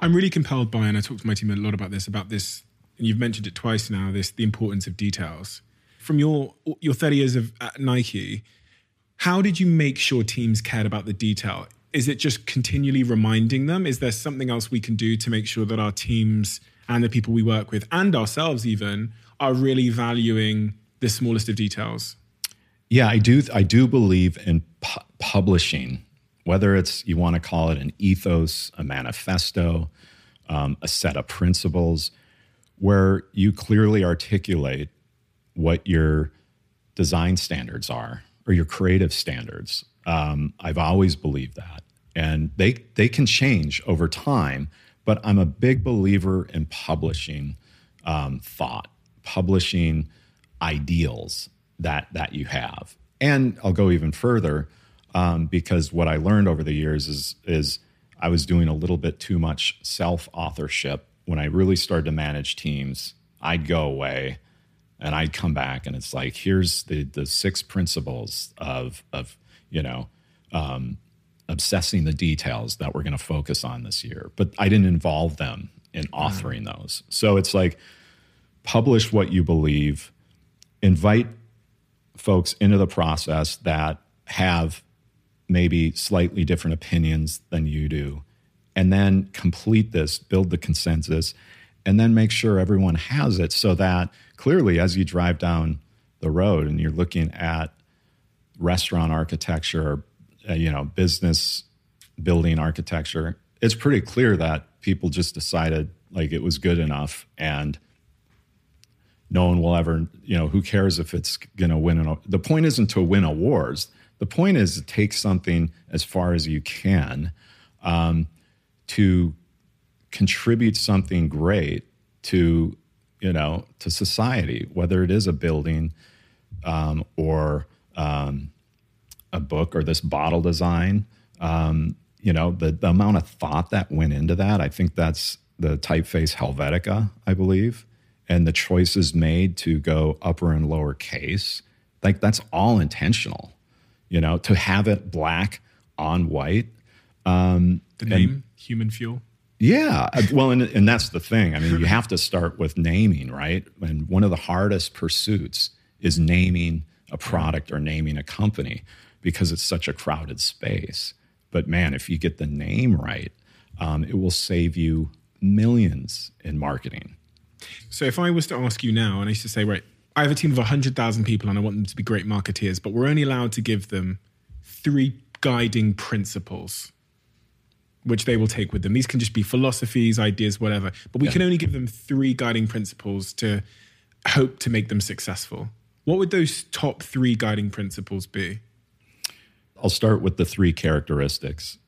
I'm really compelled by, and I talk to my team a lot about this, about this, and you've mentioned it twice now, this the importance of details. From your your 30 years of at Nike, how did you make sure teams cared about the detail? Is it just continually reminding them? Is there something else we can do to make sure that our teams and the people we work with and ourselves even are really valuing the smallest of details? Yeah, I do. I do believe in pu- publishing, whether it's you want to call it an ethos, a manifesto, um, a set of principles, where you clearly articulate what your design standards are or your creative standards. Um, I've always believed that, and they they can change over time. But I'm a big believer in publishing um, thought, publishing ideals that that you have. And I'll go even further um, because what I learned over the years is is I was doing a little bit too much self authorship. When I really started to manage teams, I'd go away and I'd come back and it's like here's the the six principles of of you know um, obsessing the details that we're going to focus on this year. But I didn't involve them in authoring mm. those. So it's like publish what you believe, invite folks into the process that have maybe slightly different opinions than you do, and then complete this, build the consensus, and then make sure everyone has it so that clearly as you drive down the road and you're looking at restaurant architecture, uh, you know, business building architecture, it's pretty clear that people just decided like it was good enough and no one will ever, you know, who cares if it's going to win an The point isn't to win awards. The point is take something as far as you can um, to contribute something great to, you know, to society, whether it is a building um, or um, a book or this bottle design. Um, you know, the, the amount of thought that went into that, I think that's the typeface Helvetica, I believe and the choices made to go upper and lower case, like that's all intentional. You know, to have it black on white. Um, the name, and, human fuel. Yeah. Uh, well, and, and that's the thing. I mean, you have to start with naming, right? And one of the hardest pursuits is naming a product or naming a company because it's such a crowded space. But man, if you get the name right, um, it will save you millions in marketing. So if I was to ask you now, and I used to say, right, I have a team of 100,000 people and I want them to be great marketeers, but we're only allowed to give them three guiding principles which they will take with them. These can just be philosophies, ideas, whatever. But we yeah. can only give them three guiding principles to hope to make them successful. What would those top three guiding principles be? I'll start with the three characteristics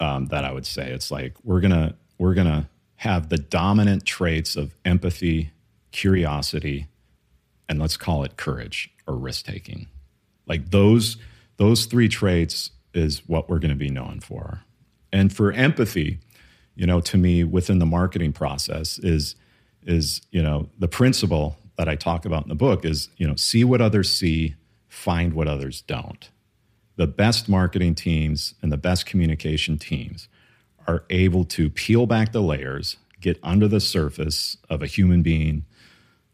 um, that I would say. It's like we're gonna we're gonna have the dominant traits of empathy, curiosity, and let's call it courage or risk taking. Like those, those three traits is what we're going to be known for. And for empathy, you know, to me within the marketing process is is, you know, the principle that I talk about in the book is, you know, see what others see, find what others don't. The best marketing teams and the best communication teams are able to peel back the layers, get under the surface of a human being,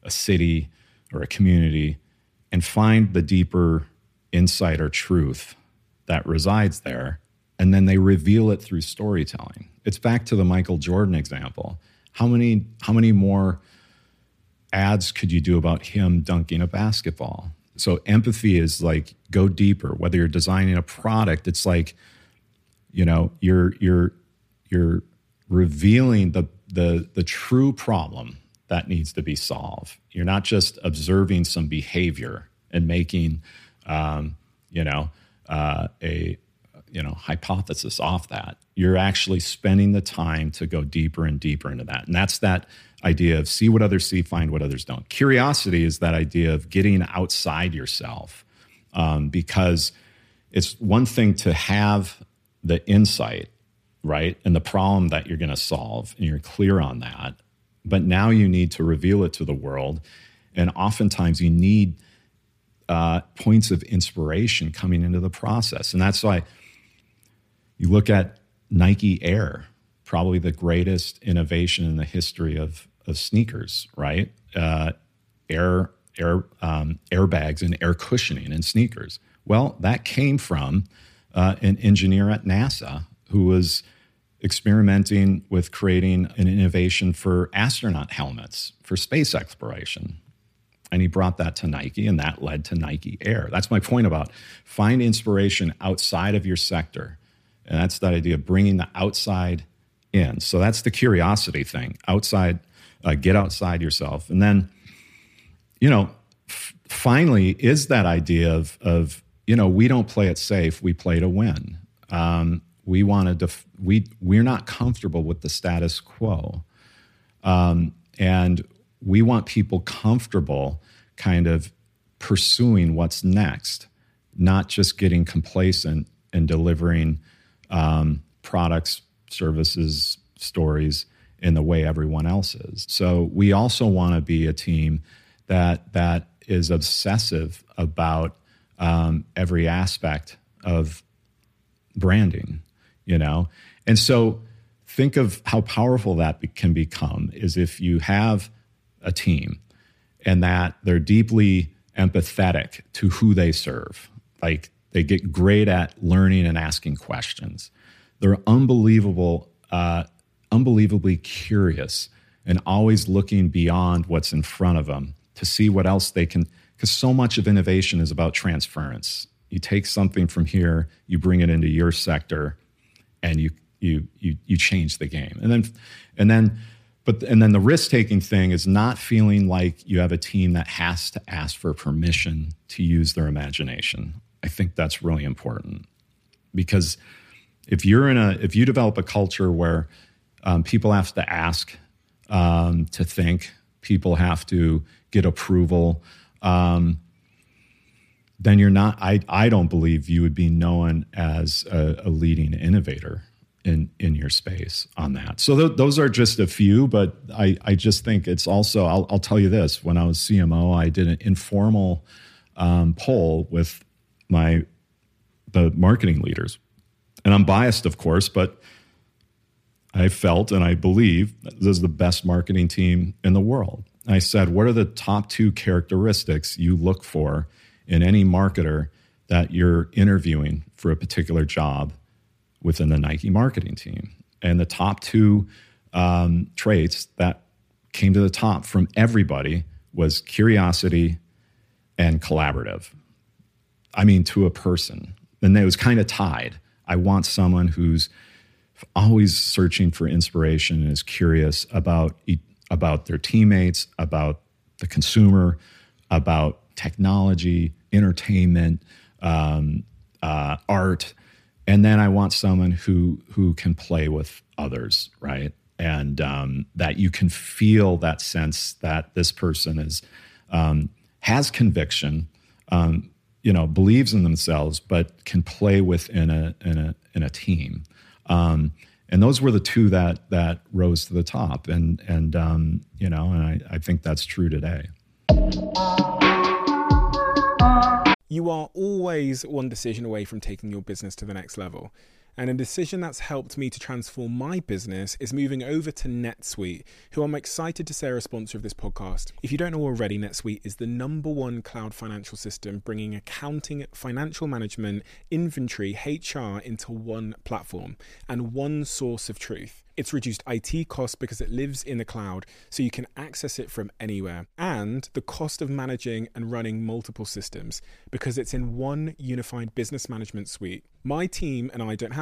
a city, or a community, and find the deeper insight or truth that resides there. And then they reveal it through storytelling. It's back to the Michael Jordan example. How many, how many more ads could you do about him dunking a basketball? So empathy is like go deeper. Whether you're designing a product, it's like, you know, you're you're you're revealing the, the, the true problem that needs to be solved. You're not just observing some behavior and making, um, you know, uh, a you know hypothesis off that. You're actually spending the time to go deeper and deeper into that, and that's that idea of see what others see, find what others don't. Curiosity is that idea of getting outside yourself, um, because it's one thing to have the insight right? And the problem that you're going to solve, and you're clear on that. But now you need to reveal it to the world. And oftentimes you need uh, points of inspiration coming into the process. And that's why you look at Nike Air probably the greatest innovation in the history of, of sneakers, right? Uh, air air um, airbags and air cushioning in sneakers. Well, that came from uh, an engineer at NASA who was experimenting with creating an innovation for astronaut helmets for space exploration. And he brought that to Nike, and that led to Nike Air. That's my point about find inspiration outside of your sector. And that's that idea of bringing the outside in. So that's the curiosity thing outside, uh, get outside yourself. And then, you know, f- finally, is that idea of, of, you know, we don't play it safe, we play to win. Um, we want to def- we we're not comfortable with the status quo. Um, and we want people comfortable kind of pursuing what's next not just getting complacent and delivering um, products services stories in the way everyone else is. So we also want to be a team that that is obsessive about um, every aspect of branding you know? And so think of how powerful that can become is if you have a team and that they're deeply empathetic to who they serve. Like they get great at learning and asking questions. They're unbelievable uh, unbelievably curious and always looking beyond what's in front of them to see what else they can because so much of innovation is about transference. You take something from here you bring it into your sector and you you you you change the game. And then and then but and then the risk taking thing is not feeling like you have a team that has to ask for permission to use their imagination. I think that's really important because if you're in a if you develop a culture where um, people have to ask um, to think, people have to get approval. Um, then you're not. I I don't believe you would be known as a, a leading innovator in in your space on that. So th- those are just a few, but I I just think it's also. I'll, I'll tell you this: when I was CMO, I did an informal um, poll with my the marketing leaders, and I'm biased, of course, but I felt and I believe this is the best marketing team in the world. I said, what are the top two characteristics you look for? In any marketer that you're interviewing for a particular job within the Nike marketing team. And the top two um, traits that came to the top from everybody was curiosity and collaborative. I mean, to a person. And it was kind of tied. I want someone who's always searching for inspiration and is curious about, about their teammates, about the consumer, about technology, entertainment, um, uh, art, and then I want someone who who can play with others, right? And um, that you can feel that sense that this person is um, has conviction, um, you know, believes in themselves, but can play within a in a in a team. Um, and those were the two that that rose to the top, and and um, you know, and I, I think that's true today. You are always one decision away from taking your business to the next level. And a decision that's helped me to transform my business is moving over to NetSuite, who I'm excited to say are a sponsor of this podcast. If you don't know already, NetSuite is the number one cloud financial system bringing accounting, financial management, inventory, HR into one platform and one source of truth. It's reduced IT costs because it lives in the cloud, so you can access it from anywhere. And the cost of managing and running multiple systems because it's in one unified business management suite. My team and I don't have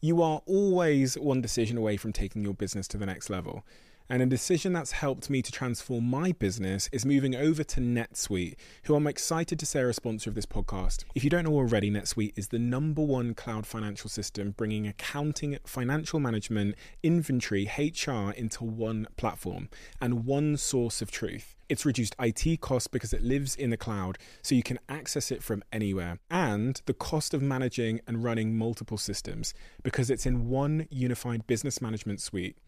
You are always one decision away from taking your business to the next level. And a decision that's helped me to transform my business is moving over to NetSuite, who I'm excited to say are a sponsor of this podcast. If you don't know already, NetSuite is the number one cloud financial system bringing accounting, financial management, inventory, HR into one platform and one source of truth. It's reduced IT costs because it lives in the cloud, so you can access it from anywhere. And the cost of managing and running multiple systems because it's in one unified business management suite.